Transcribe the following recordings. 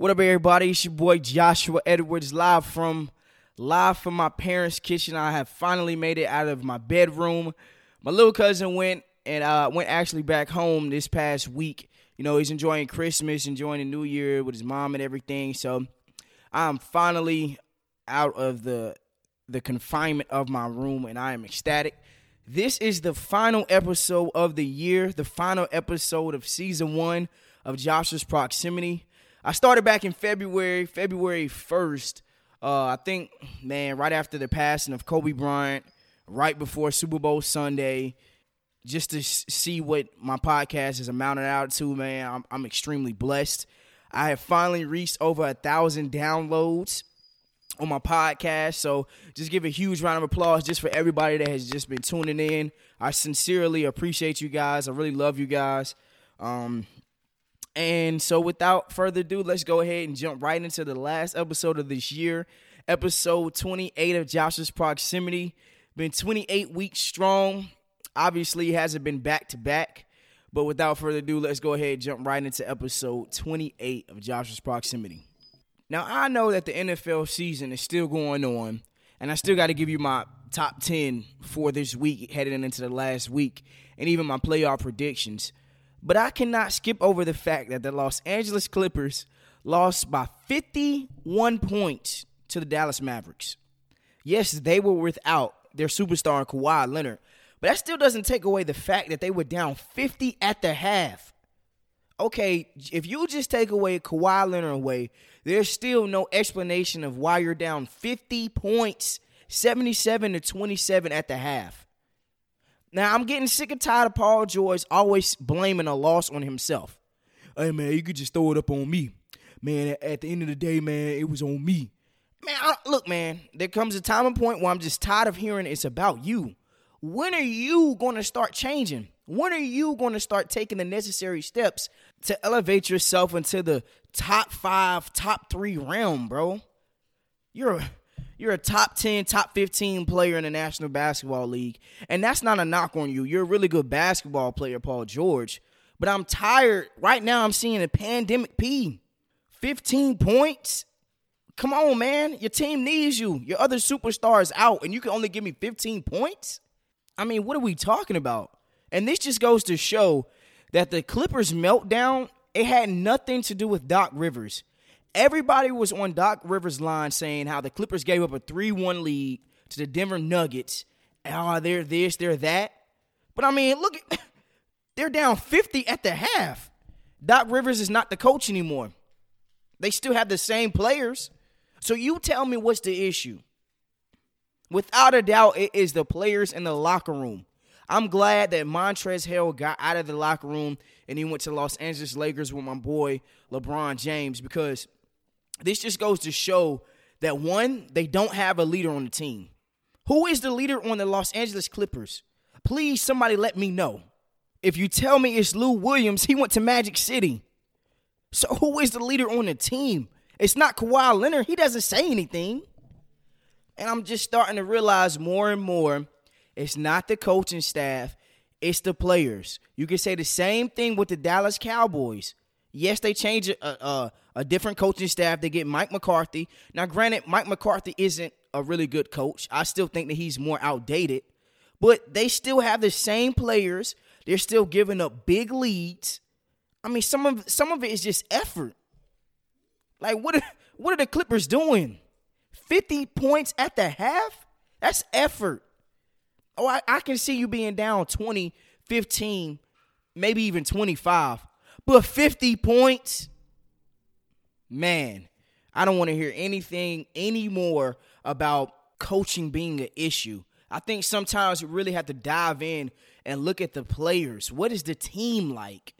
What up, everybody? It's your boy Joshua Edwards, live from live from my parents' kitchen. I have finally made it out of my bedroom. My little cousin went and uh, went actually back home this past week. You know, he's enjoying Christmas, enjoying the New Year with his mom and everything. So I'm finally out of the the confinement of my room, and I am ecstatic. This is the final episode of the year, the final episode of season one of Joshua's Proximity. I started back in February, February 1st. Uh, I think, man, right after the passing of Kobe Bryant, right before Super Bowl Sunday, just to see what my podcast has amounted out to, man, I'm, I'm extremely blessed. I have finally reached over a thousand downloads on my podcast. So just give a huge round of applause just for everybody that has just been tuning in. I sincerely appreciate you guys. I really love you guys. Um, and so, without further ado, let's go ahead and jump right into the last episode of this year, episode 28 of Joshua's Proximity. Been 28 weeks strong. Obviously, hasn't been back to back. But without further ado, let's go ahead and jump right into episode 28 of Joshua's Proximity. Now, I know that the NFL season is still going on, and I still got to give you my top 10 for this week heading into the last week, and even my playoff predictions. But I cannot skip over the fact that the Los Angeles Clippers lost by 51 points to the Dallas Mavericks. Yes, they were without their superstar Kawhi Leonard, but that still doesn't take away the fact that they were down 50 at the half. Okay, if you just take away Kawhi Leonard away, there's still no explanation of why you're down 50 points, 77 to 27 at the half. Now I'm getting sick and tired of Paul George always blaming a loss on himself. Hey man, you could just throw it up on me. Man, at the end of the day, man, it was on me. Man, I, look, man, there comes a time and point where I'm just tired of hearing it's about you. When are you going to start changing? When are you going to start taking the necessary steps to elevate yourself into the top five, top three realm, bro? You're you're a top 10, top 15 player in the National Basketball League. And that's not a knock on you. You're a really good basketball player, Paul George. But I'm tired. Right now, I'm seeing a pandemic P. 15 points? Come on, man. Your team needs you. Your other superstar is out, and you can only give me 15 points? I mean, what are we talking about? And this just goes to show that the Clippers meltdown, it had nothing to do with Doc Rivers. Everybody was on Doc Rivers' line saying how the Clippers gave up a 3 1 lead to the Denver Nuggets. Oh, they're this, they're that. But I mean, look, they're down 50 at the half. Doc Rivers is not the coach anymore. They still have the same players. So you tell me what's the issue? Without a doubt, it is the players in the locker room. I'm glad that Montrezl Hill got out of the locker room and he went to Los Angeles Lakers with my boy LeBron James because – this just goes to show that one, they don't have a leader on the team. Who is the leader on the Los Angeles Clippers? Please, somebody let me know. If you tell me it's Lou Williams, he went to Magic City. So who is the leader on the team? It's not Kawhi Leonard. He doesn't say anything. And I'm just starting to realize more and more it's not the coaching staff, it's the players. You can say the same thing with the Dallas Cowboys. Yes, they changed a, a, a, different coaching staff. They get Mike McCarthy. Now, granted, Mike McCarthy isn't a really good coach. I still think that he's more outdated, but they still have the same players. They're still giving up big leads. I mean, some of some of it is just effort. Like what are, what are the Clippers doing? 50 points at the half? That's effort. Oh, I, I can see you being down 20, 15, maybe even 25 but 50 points, man, I don't want to hear anything anymore about coaching being an issue. I think sometimes you really have to dive in and look at the players. What is the team like?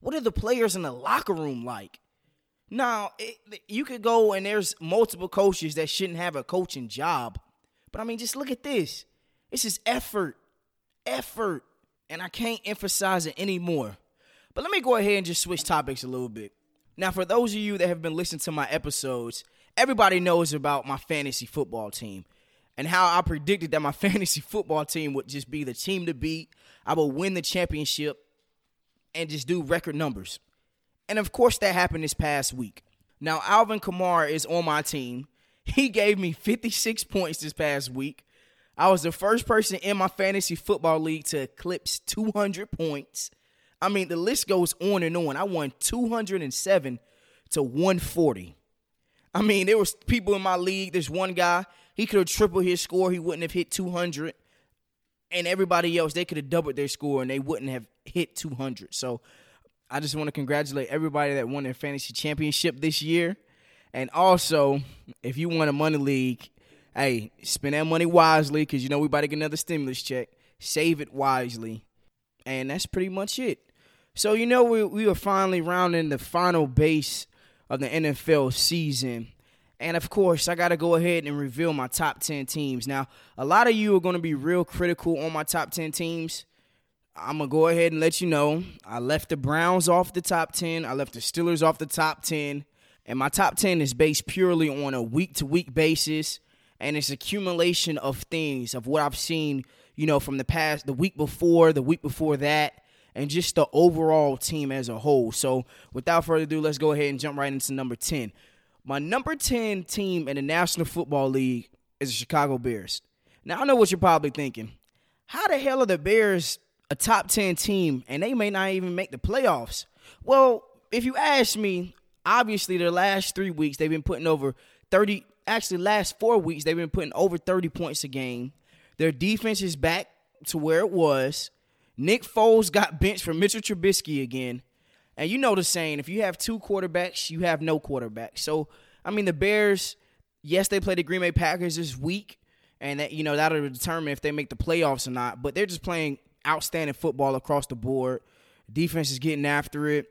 What are the players in the locker room like? Now, it, you could go and there's multiple coaches that shouldn't have a coaching job. But I mean, just look at this. This is effort. Effort. And I can't emphasize it anymore. But let me go ahead and just switch topics a little bit. Now, for those of you that have been listening to my episodes, everybody knows about my fantasy football team and how I predicted that my fantasy football team would just be the team to beat. I would win the championship and just do record numbers. And of course, that happened this past week. Now, Alvin Kamara is on my team. He gave me 56 points this past week. I was the first person in my fantasy football league to eclipse 200 points. I mean, the list goes on and on. I won 207 to 140. I mean, there was people in my league. There's one guy, he could have tripled his score. He wouldn't have hit 200. And everybody else, they could have doubled their score and they wouldn't have hit 200. So I just want to congratulate everybody that won their fantasy championship this year. And also, if you won a money league, hey, spend that money wisely because you know we about to get another stimulus check. Save it wisely. And that's pretty much it. So, you know, we, we are finally rounding the final base of the NFL season. And of course, I got to go ahead and reveal my top 10 teams. Now, a lot of you are going to be real critical on my top 10 teams. I'm going to go ahead and let you know I left the Browns off the top 10, I left the Steelers off the top 10. And my top 10 is based purely on a week to week basis. And it's accumulation of things, of what I've seen, you know, from the past, the week before, the week before that, and just the overall team as a whole. So without further ado, let's go ahead and jump right into number 10. My number 10 team in the National Football League is the Chicago Bears. Now, I know what you're probably thinking. How the hell are the Bears a top 10 team and they may not even make the playoffs? Well, if you ask me, obviously the last three weeks they've been putting over 30 actually last four weeks they've been putting over 30 points a game their defense is back to where it was nick foles got benched for mitchell trubisky again. And you know the saying if you have two quarterbacks you have no quarterback. So i mean the bears yes they play the green bay packers this week and that you know that'll determine if they make the playoffs or not but they're just playing outstanding football across the board. Defense is getting after it.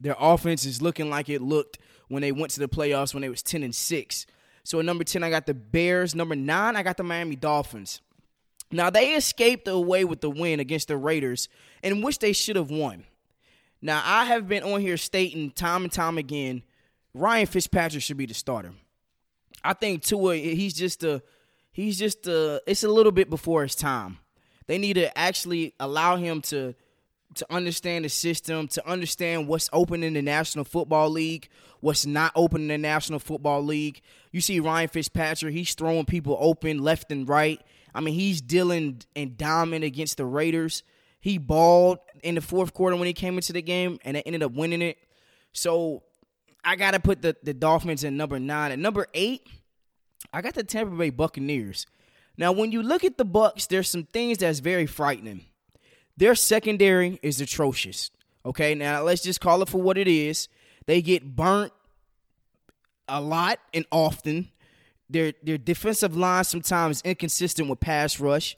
Their offense is looking like it looked when they went to the playoffs when they was 10 and 6. So at number 10 I got the Bears, number 9 I got the Miami Dolphins. Now they escaped away with the win against the Raiders in which they should have won. Now I have been on here stating time and time again Ryan Fitzpatrick should be the starter. I think Tua he's just a he's just a it's a little bit before his time. They need to actually allow him to to understand the system, to understand what's open in the National Football League, what's not open in the National Football League. You see Ryan Fitzpatrick, he's throwing people open left and right. I mean, he's dealing and dominant against the Raiders. He balled in the fourth quarter when he came into the game, and they ended up winning it. So I got to put the, the Dolphins in number nine. At number eight, I got the Tampa Bay Buccaneers. Now, when you look at the Bucks, there's some things that's very frightening. Their secondary is atrocious. Okay, now let's just call it for what it is. They get burnt a lot and often. Their their defensive line sometimes inconsistent with pass rush.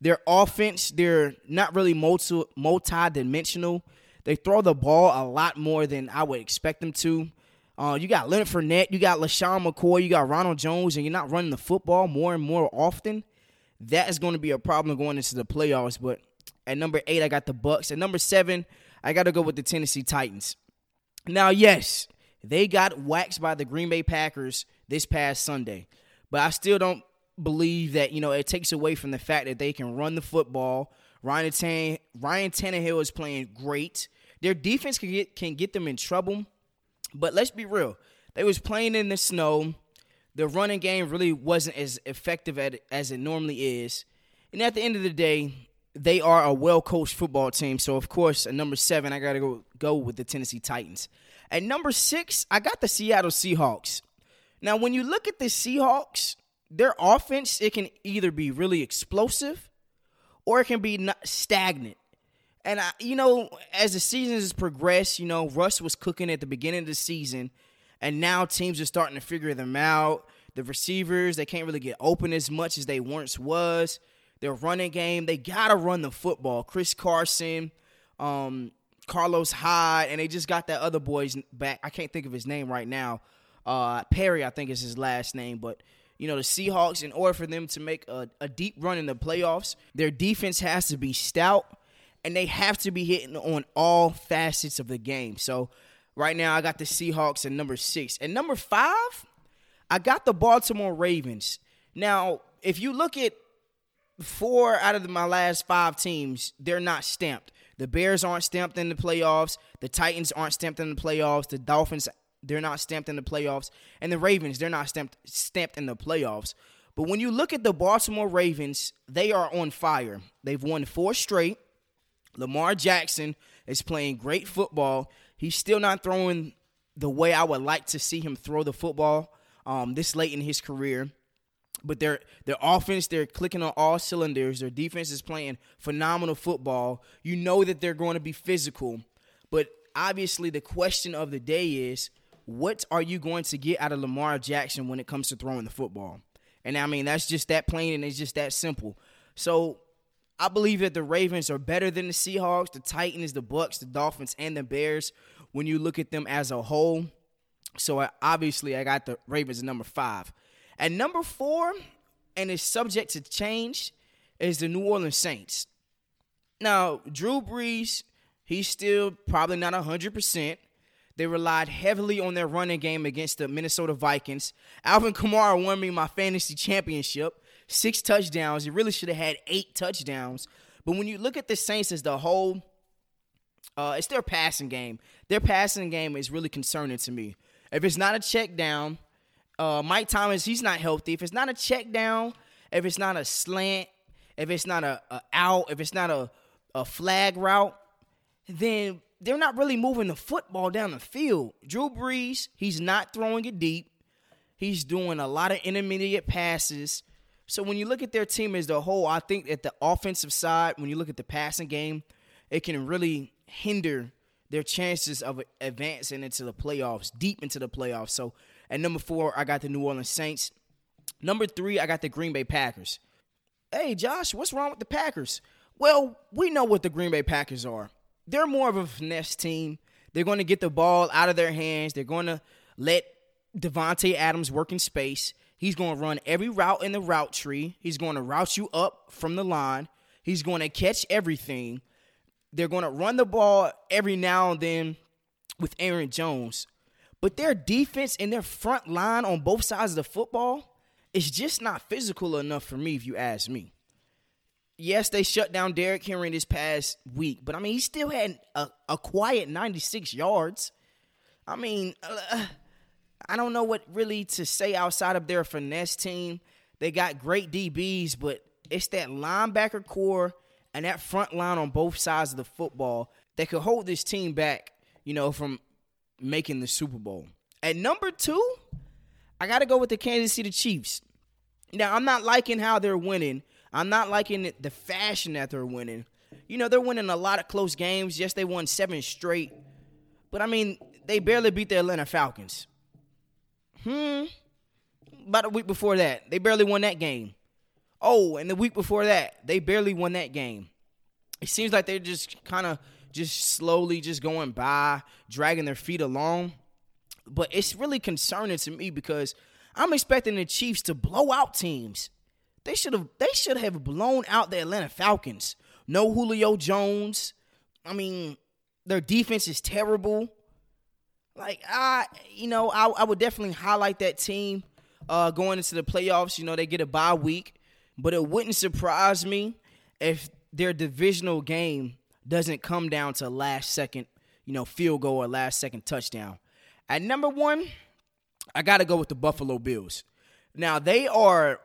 Their offense, they're not really multi multi dimensional. They throw the ball a lot more than I would expect them to. Uh, you got Leonard Fournette, you got LeSean McCoy, you got Ronald Jones, and you're not running the football more and more often. That is going to be a problem going into the playoffs. But at number eight, I got the Bucks. At number seven, I got to go with the Tennessee Titans. Now, yes, they got waxed by the Green Bay Packers this past Sunday, but I still don't believe that you know it takes away from the fact that they can run the football. Ryan Tan- Ryan Tannehill is playing great. Their defense can get can get them in trouble, but let's be real. They was playing in the snow. The running game really wasn't as effective at, as it normally is. And at the end of the day, they are a well coached football team. So of course, at number seven, I gotta go go with the Tennessee Titans. At number six, I got the Seattle Seahawks. Now, when you look at the Seahawks, their offense it can either be really explosive or it can be stagnant. And I, you know, as the season has progressed, you know, Russ was cooking at the beginning of the season, and now teams are starting to figure them out. The receivers they can't really get open as much as they once was their running game. They gotta run the football. Chris Carson, um, Carlos Hyde, and they just got that other boy's back. I can't think of his name right now. Uh, Perry, I think is his last name, but you know the Seahawks. In order for them to make a, a deep run in the playoffs, their defense has to be stout, and they have to be hitting on all facets of the game. So right now, I got the Seahawks at number six, and number five, I got the Baltimore Ravens. Now, if you look at four out of my last five teams, they're not stamped. The Bears aren't stamped in the playoffs. The Titans aren't stamped in the playoffs. The Dolphins They're not stamped in the playoffs. And the Ravens, they're not stamped stamped in the playoffs. But when you look at the Baltimore Ravens, they are on fire. They've won four straight. Lamar Jackson is playing great football. He's still not throwing the way I would like to see him throw the football um, this late in his career. But their their offense, they're clicking on all cylinders. Their defense is playing phenomenal football. You know that they're going to be physical. But obviously the question of the day is what are you going to get out of Lamar Jackson when it comes to throwing the football? And I mean, that's just that plain and it's just that simple. So I believe that the Ravens are better than the Seahawks, the Titans, the Bucks, the Dolphins, and the Bears when you look at them as a whole. So I, obviously, I got the Ravens at number five. At number four, and it's subject to change, is the New Orleans Saints. Now, Drew Brees, he's still probably not 100%. They relied heavily on their running game against the Minnesota Vikings. Alvin Kamara won me my fantasy championship, six touchdowns. He really should have had eight touchdowns. But when you look at the Saints as the whole, uh, it's their passing game. Their passing game is really concerning to me. If it's not a check down, uh, Mike Thomas, he's not healthy. If it's not a check down, if it's not a slant, if it's not a, a out, if it's not a, a flag route, then they're not really moving the football down the field. Drew Brees, he's not throwing it deep. He's doing a lot of intermediate passes. So when you look at their team as a whole, I think that the offensive side, when you look at the passing game, it can really hinder their chances of advancing into the playoffs, deep into the playoffs. So at number four, I got the New Orleans Saints. Number three, I got the Green Bay Packers. Hey, Josh, what's wrong with the Packers? Well, we know what the Green Bay Packers are they're more of a finesse team. They're going to get the ball out of their hands. They're going to let Davante Adams work in space. He's going to run every route in the route tree. He's going to route you up from the line. He's going to catch everything. They're going to run the ball every now and then with Aaron Jones. But their defense and their front line on both sides of the football is just not physical enough for me, if you ask me yes, they shut down Derrick Henry this past week, but I mean, he still had a, a quiet 96 yards. I mean, uh, I don't know what really to say outside of their finesse team. They got great DBs, but it's that linebacker corps and that front line on both sides of the football that could hold this team back, you know, from making the Super Bowl. At number two, I got to go with the Kansas City Chiefs. Now, I'm not liking how they're winning I'm not liking the fashion that they're winning. You know, they're winning a lot of close games. Yes, they won seven straight. But I mean, they barely beat the Atlanta Falcons. Hmm. About a week before that, they barely won that game. Oh, and the week before that, they barely won that game. It seems like they're just kind of just slowly just going by, dragging their feet along. But it's really concerning to me because I'm expecting the Chiefs to blow out teams. They should have they should have blown out the Atlanta Falcons. No Julio Jones. I mean, their defense is terrible. Like I, you know, I, I would definitely highlight that team uh, going into the playoffs. You know, they get a bye week, but it wouldn't surprise me if their divisional game doesn't come down to last second, you know, field goal or last second touchdown. At number one, I got to go with the Buffalo Bills. Now they are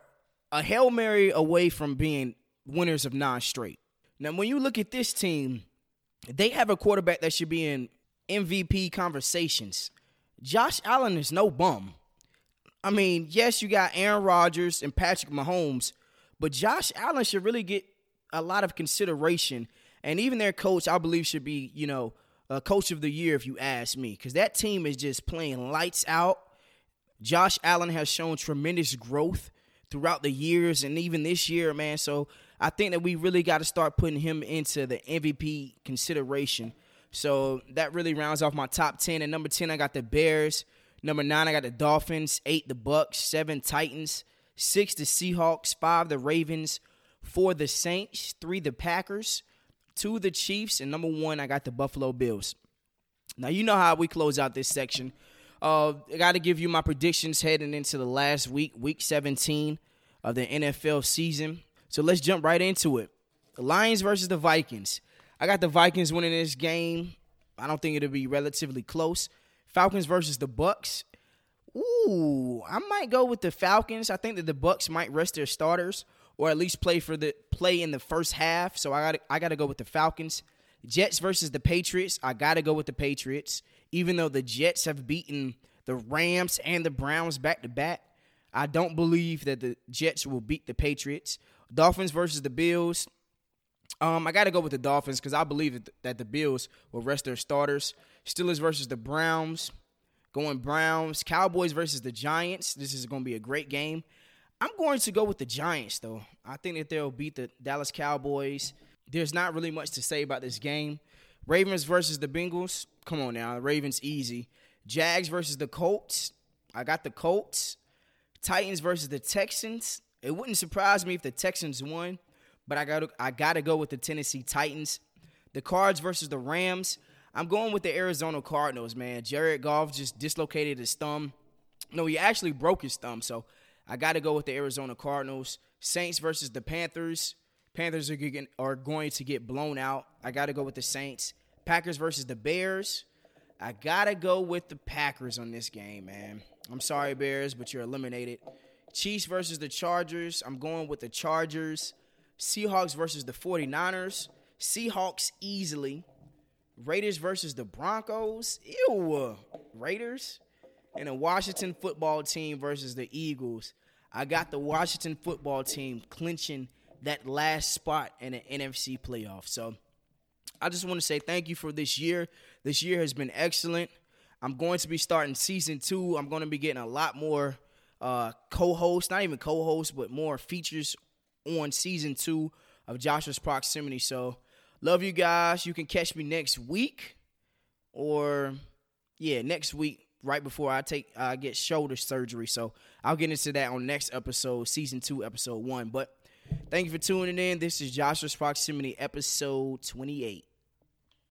a Hail Mary away from being winners of nine straight. Now, when you look at this team, they have a quarterback that should be in MVP conversations. Josh Allen is no bum. I mean, yes, you got Aaron Rodgers and Patrick Mahomes, but Josh Allen should really get a lot of consideration. And even their coach, I believe, should be, you know, a coach of the year if you ask me, because that team is just playing lights out. Josh Allen has shown tremendous growth throughout the years and even this year, man. So I think that we really got to start putting him into the MVP consideration. So that really rounds off my top 10. And number 10, I got the Bears. Number 9, I got the Dolphins. 8, the Bucks. 7, Titans. 6, the Seahawks. 5, the Ravens. 4, the Saints. 3, the Packers. 2, the Chiefs. And number 1, I got the Buffalo Bills. Now, you know how we close out this section. Uh, I got to give you my predictions heading into the last week, week 17 of the NFL season. So let's jump right into it. The Lions versus the Vikings. I got the Vikings winning this game. I don't think it'll be relatively close. Falcons versus the Bucks. Ooh, I might go with the Falcons. I think that the Bucks might rest their starters or at least play for the play in the first half. So I got I got to go with the Falcons. Jets versus the Patriots. I got to go with the Patriots. Even though the Jets have beaten the Rams and the Browns back to back, I don't believe that the Jets will beat the Patriots. Dolphins versus the Bills. Um, I got to go with the Dolphins because I believe that the Bills will rest their starters. Steelers versus the Browns. Going Browns. Cowboys versus the Giants. This is going to be a great game. I'm going to go with the Giants, though. I think that they'll beat the Dallas Cowboys. There's not really much to say about this game. Ravens versus the Bengals. Come on now. Ravens easy. Jags versus the Colts. I got the Colts. Titans versus the Texans. It wouldn't surprise me if the Texans won, but I got I got to go with the Tennessee Titans. The Cards versus the Rams. I'm going with the Arizona Cardinals, man. Jared Goff just dislocated his thumb. No, he actually broke his thumb, so I got to go with the Arizona Cardinals. Saints versus the Panthers. Panthers are, getting, are going to get blown out. I got to go with the Saints. Packers versus the Bears. I got to go with the Packers on this game, man. I'm sorry, Bears, but you're eliminated. Chiefs versus the Chargers. I'm going with the Chargers. Seahawks versus the 49ers. Seahawks easily. Raiders versus the Broncos. Ew. Raiders. And a Washington football team versus the Eagles. I got the Washington football team clinching that last spot in the NFC playoff. So I just want to say thank you for this year. This year has been excellent. I'm going to be starting season two. I'm going to be getting a lot more uh, co-hosts, not even co-hosts, but more features on season two of Joshua's Proximity. So love you guys. You can catch me next week, or yeah, next week right before I take uh, get shoulder surgery. So I'll get into that on next episode, season two, episode one. But thank you for tuning in. This is Joshua's Proximity, episode 28.